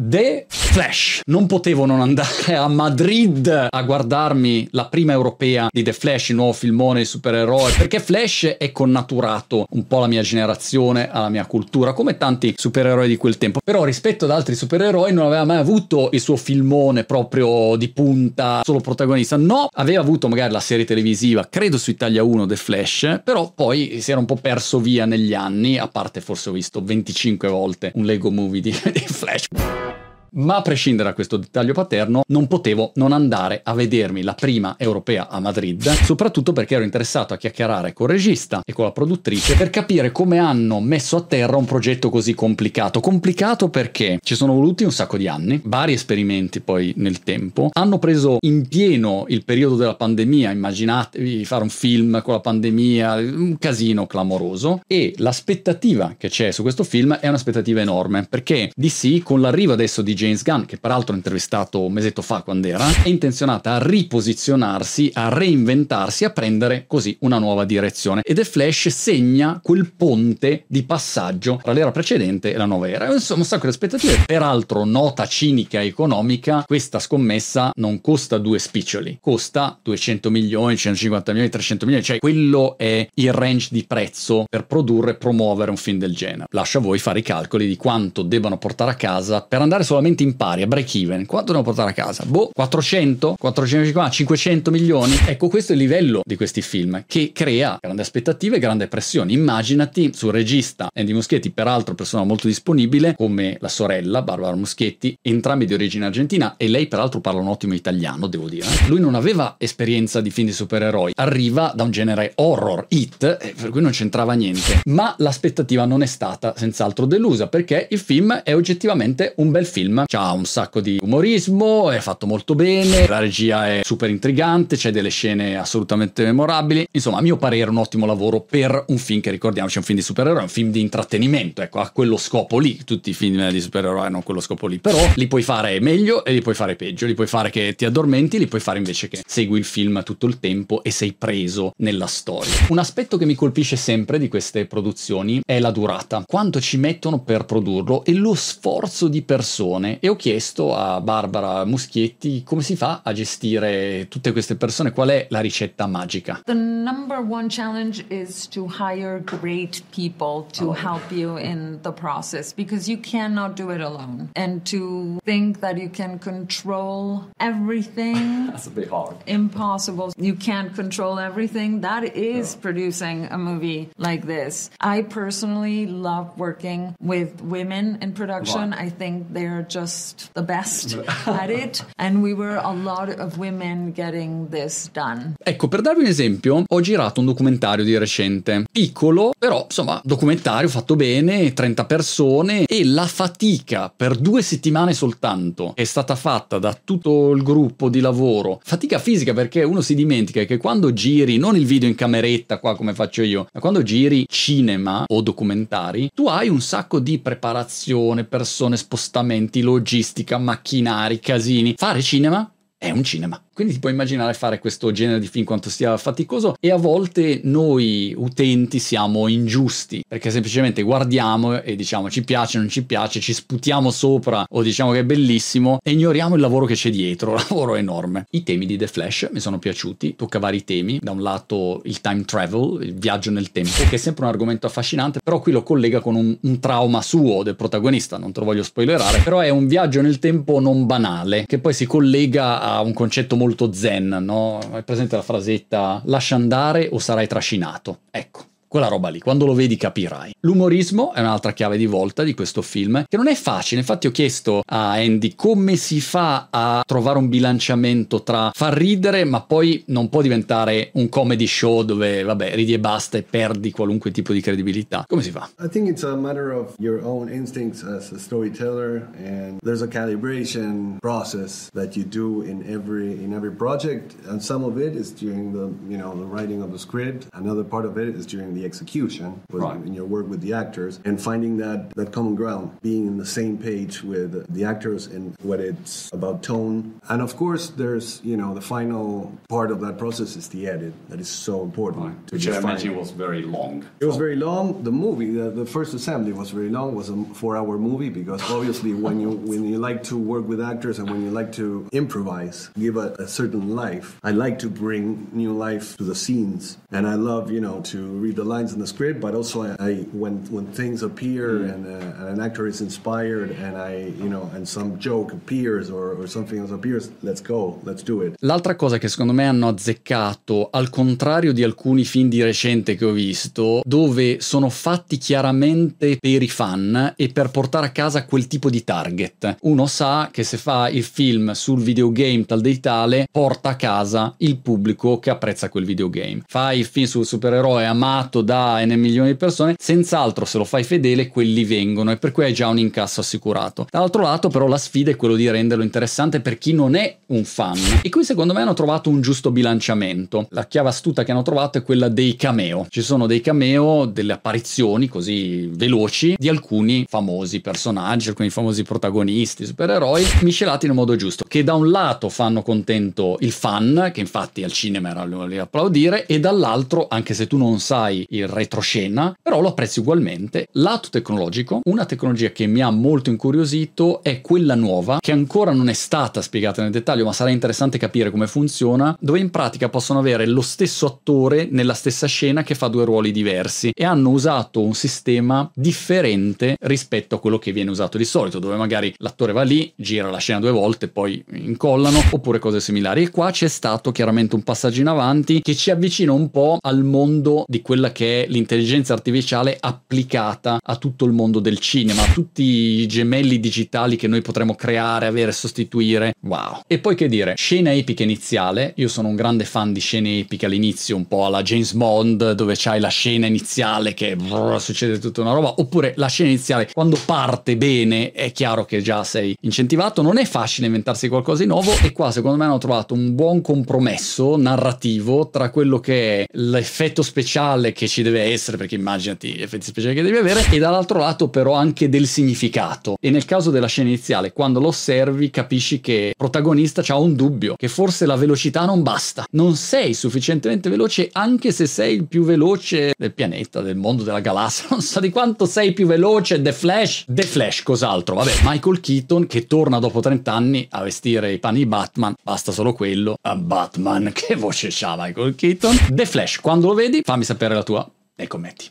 The Flash. Non potevo non andare a Madrid a guardarmi la prima europea di The Flash, il nuovo filmone di supereroi, perché Flash è connaturato un po' alla mia generazione, alla mia cultura, come tanti supereroi di quel tempo. Però rispetto ad altri supereroi non aveva mai avuto il suo filmone proprio di punta, solo protagonista. No, aveva avuto magari la serie televisiva, credo su Italia 1 The Flash, però poi si era un po' perso via negli anni, a parte forse ho visto 25 volte un Lego movie di, di Flash. Ma a prescindere da questo dettaglio paterno, non potevo non andare a vedermi la prima europea a Madrid, soprattutto perché ero interessato a chiacchierare col regista e con la produttrice per capire come hanno messo a terra un progetto così complicato. Complicato perché ci sono voluti un sacco di anni, vari esperimenti poi nel tempo, hanno preso in pieno il periodo della pandemia, immaginatevi fare un film con la pandemia, un casino clamoroso e l'aspettativa che c'è su questo film è un'aspettativa enorme perché DC con l'arrivo adesso di James Gunn, che peraltro ho intervistato un mesetto fa quando era, è intenzionata a riposizionarsi, a reinventarsi, a prendere così una nuova direzione. E The Flash segna quel ponte di passaggio tra l'era precedente e la nuova era. Insomma, un sacco di aspettative. Peraltro, nota cinica economica, questa scommessa non costa due spiccioli, costa 200 milioni, 150 milioni, 300 milioni, cioè quello è il range di prezzo per produrre e promuovere un film del genere. Lascio a voi fare i calcoli di quanto debbano portare a casa per andare solamente solamente in pari, a break even, quanto devo portare a casa? Boh, 400? 450? 500 milioni? Ecco, questo è il livello di questi film che crea grandi aspettative e grande pressione. Immaginati sul regista Andy Muschietti, peraltro persona molto disponibile, come la sorella Barbara Muschietti, entrambi di origine argentina e lei peraltro parla un ottimo italiano, devo dire. Lui non aveva esperienza di film di supereroi, arriva da un genere horror, hit, per cui non c'entrava niente. Ma l'aspettativa non è stata senz'altro delusa perché il film è oggettivamente un bel film film. C'ha un sacco di umorismo, è fatto molto bene, la regia è super intrigante, c'è delle scene assolutamente memorabili. Insomma, a mio parere, un ottimo lavoro per un film che ricordiamoci è un film di supereroi, un film di intrattenimento. Ecco, ha quello scopo lì. Tutti i film di supereroi hanno quello scopo lì. Però li puoi fare meglio e li puoi fare peggio. Li puoi fare che ti addormenti, li puoi fare invece che segui il film tutto il tempo e sei preso nella storia. Un aspetto che mi colpisce sempre di queste produzioni è la durata. Quanto ci mettono per produrlo e lo sforzo di persone persone e ho chiesto a Barbara Muschietti come si fa a gestire tutte queste persone, qual è la ricetta magica. The number one challenge is to hire great people to oh. help you in the process because you cannot do it alone. And to think that you can control everything That's a bit hard. Impossible. You can't control everything. That is producing a movie like this. I personally love working with women in production. Right. I think they're just the best at it and we were a lot of women getting this done. Ecco, per darvi un esempio, ho girato un documentario di recente, piccolo, però insomma, documentario fatto bene, 30 persone e la fatica per due settimane soltanto è stata fatta da tutto il gruppo di lavoro. Fatica fisica perché uno si dimentica che quando giri non il video in cameretta qua come faccio io, ma quando giri cinema o documentari, tu hai un sacco di preparazione, persone, spostamenti, logistica, macchinari, casini. Fare cinema è un cinema. Quindi ti puoi immaginare fare questo genere di film quanto sia faticoso e a volte noi utenti siamo ingiusti perché semplicemente guardiamo e diciamo ci piace, non ci piace, ci sputiamo sopra o diciamo che è bellissimo e ignoriamo il lavoro che c'è dietro, lavoro enorme. I temi di The Flash mi sono piaciuti, tocca vari temi, da un lato il time travel, il viaggio nel tempo, che è sempre un argomento affascinante, però qui lo collega con un, un trauma suo del protagonista, non te lo voglio spoilerare, però è un viaggio nel tempo non banale, che poi si collega a un concetto molto zen, no? Hai presente la frasetta lascia andare o sarai trascinato? Ecco quella roba lì, quando lo vedi capirai. L'umorismo è un'altra chiave di volta di questo film, che non è facile, infatti ho chiesto a Andy come si fa a trovare un bilanciamento tra far ridere ma poi non può diventare un comedy show dove vabbè ridi e basta e perdi qualunque tipo di credibilità. Come si fa? I think it's a matter of your own instincts as a storyteller and there's a calibration process that you do in every in every project and some of it is during the you know the writing of the script, another part of it is during the execution, with, Right. in your work with the actors, and finding that, that common ground, being in the same page with the actors and what it's about tone. And of course, there's, you know, the final part of that process is the edit. That is so important. to Which I imagine was very long. it was very long. The movie, the, the first assembly was very long. It was a four-hour movie because obviously, when you when you like to work with actors and when you like to improvise, give a, a certain life. I like to bring new life to the scenes, and I love you know to read the lines in the script. But also, I, when when things appear and, uh, and an actor is inspired, and I you know and some joke appears or, or something else appears, let's go, let's do it. L'altra cosa che secondo me hanno azzeccato, al contrario di alcuni film di recente che ho visto, dove sono fatti chiaramente per i fan e per portare a casa quel tipo di target. Uno sa che se fa il film sul videogame tal dei tale, porta a casa il pubblico che apprezza quel videogame. Fai il film sul supereroe amato da n milioni di persone, senz'altro se lo fai fedele, quelli vengono e per cui hai già un incasso assicurato. Dall'altro lato, però, la sfida è quello di renderlo interessante per chi non è un fan. E qui, secondo me, hanno trovato un giusto bilanciamento. La chiave astuta che hanno trovato è quella dei cameo. Ci sono dei cameo, delle apparizioni così veloci di alcuni famosi personaggi, alcuni famosi protagonisti, supereroi, miscelati nel modo giusto. Che da un lato fanno contento il fan, che infatti al cinema era lì a applaudire, e dall'altro, anche se tu non sai il retroscena, però lo apprezzi ugualmente. Lato tecnologico, una tecnologia che mi ha molto incuriosito è quella nuova, che ancora non è stata spiegata nel dettaglio, ma sarà interessante capire come funziona, dove in pratica possono avere lo stesso attore nella stessa scena che fa due ruoli diversi e hanno usato un sistema differente rispetto a quello che viene usato di solito, dove magari l'attore va lì, gira la scena due volte, poi incollano, oppure cose similari. E qua c'è stato chiaramente un passaggio in avanti che ci avvicina un po' al mondo di quella che è l'intelligenza artificiale applicata a tutto il mondo del cinema, a tutti i gemelli digitali che noi potremo creare, avere, sostituire. Wow. E poi che dire, scena epica iniziale, io sono un grande fan di scene epiche all'inizio, un po' alla James Bond, dove c'hai la scena iniziale che brrr, succede tutta una roba, oppure la scena iniziale quando parte bene è chiaro che già sei incentivato, non è facile inventarsi qualcosa di nuovo e qua secondo me hanno trovato un buon compromesso narrativo tra quello che è l'effetto speciale che ci deve essere, perché immaginati gli effetti speciali che devi avere, e dall'altro lato però anche del significato. E nel caso della scena iniziale, quando lo osservi capisci che il protagonista ha un dubbio, che forse la velocità non basta, non sei sufficientemente veloce anche se sei il più veloce del pianeta, del mondo, della galassia, non so di quanto sei più veloce, The Flash, The Flash cos'altro, vabbè, Michael Keaton che torna dopo 30 anni a vestire i panni Batman, basta solo quello, a Batman, che voce c'ha Michael Keaton, The Flash, quando lo vedi fammi sapere la tua nei commenti.